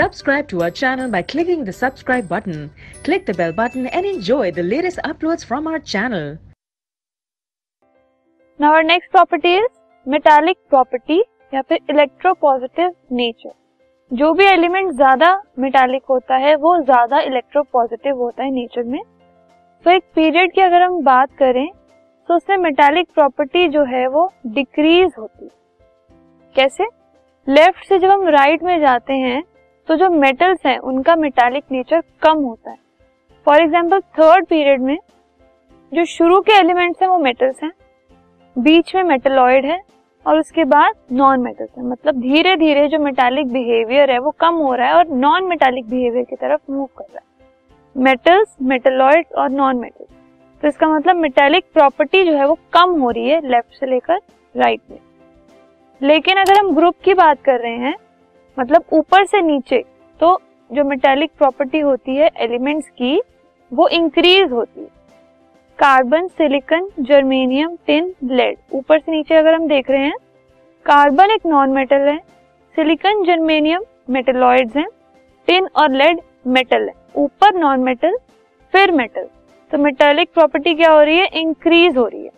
Subscribe to our channel by clicking the subscribe button. Click the bell button and enjoy the latest uploads from our channel. Now our next property is metallic property या फिर electropositive nature जो भी element ज़्यादा metallic होता है वो ज़्यादा electropositive होता है नेचर में तो एक पीरियड की अगर हम बात करें तो उसमें मेटालिक प्रॉपर्टी जो है वो डिक्रीज होती है कैसे लेफ़्ट से जब हम राइट right में जाते हैं तो जो मेटल्स हैं, उनका मेटालिक नेचर कम होता है। फॉर एग्ज़ाम्पल थर्ड पीरियड में जो शुरू के एलिमेंट्स हैं, वो मेटल्स हैं। बीच में मेटलॉइड है और उसके बाद नॉन मेटल्स है। मतलब धीरे धीरे जो मेटालिक बिहेवियर है, वो कम हो रहा है और नॉन मेटालिक बिहेवियर की तरफ़ मूव कर रहा है। मेटल्स मेटलॉइड और नॉन मेटल्स तो इसका मतलब मेटालिक प्रॉपर्टी जो है, वो कम हो रही है लेफ़्ट से लेकर राइट में। लेकिन अगर हम ग्रुप की बात कर रहे हैं मतलब ऊपर से नीचे तो जो मेटेलिक प्रॉपर्टी होती है एलिमेंट्स की, वो इंक्रीज होती है। Carbon silicon germanium tin lead ऊपर से नीचे अगर हम देख रहे हैं कार्बन एक नॉन मेटल है सिलिकन जर्मेनियम मेटलॉइड्स हैं टिन और लेड मेटल है। ऊपर नॉन मेटल फिर मेटल तो मेटेलिक प्रॉपर्टी क्या हो रही है? इंक्रीज हो रही है।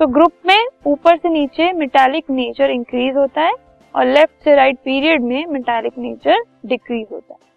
तो ग्रुप में ऊपर से नीचे मेटालिक नेचर इंक्रीज होता है और लेफ़्ट से राइट पीरियड में मेटालिक नेचर डिक्रीज होता है।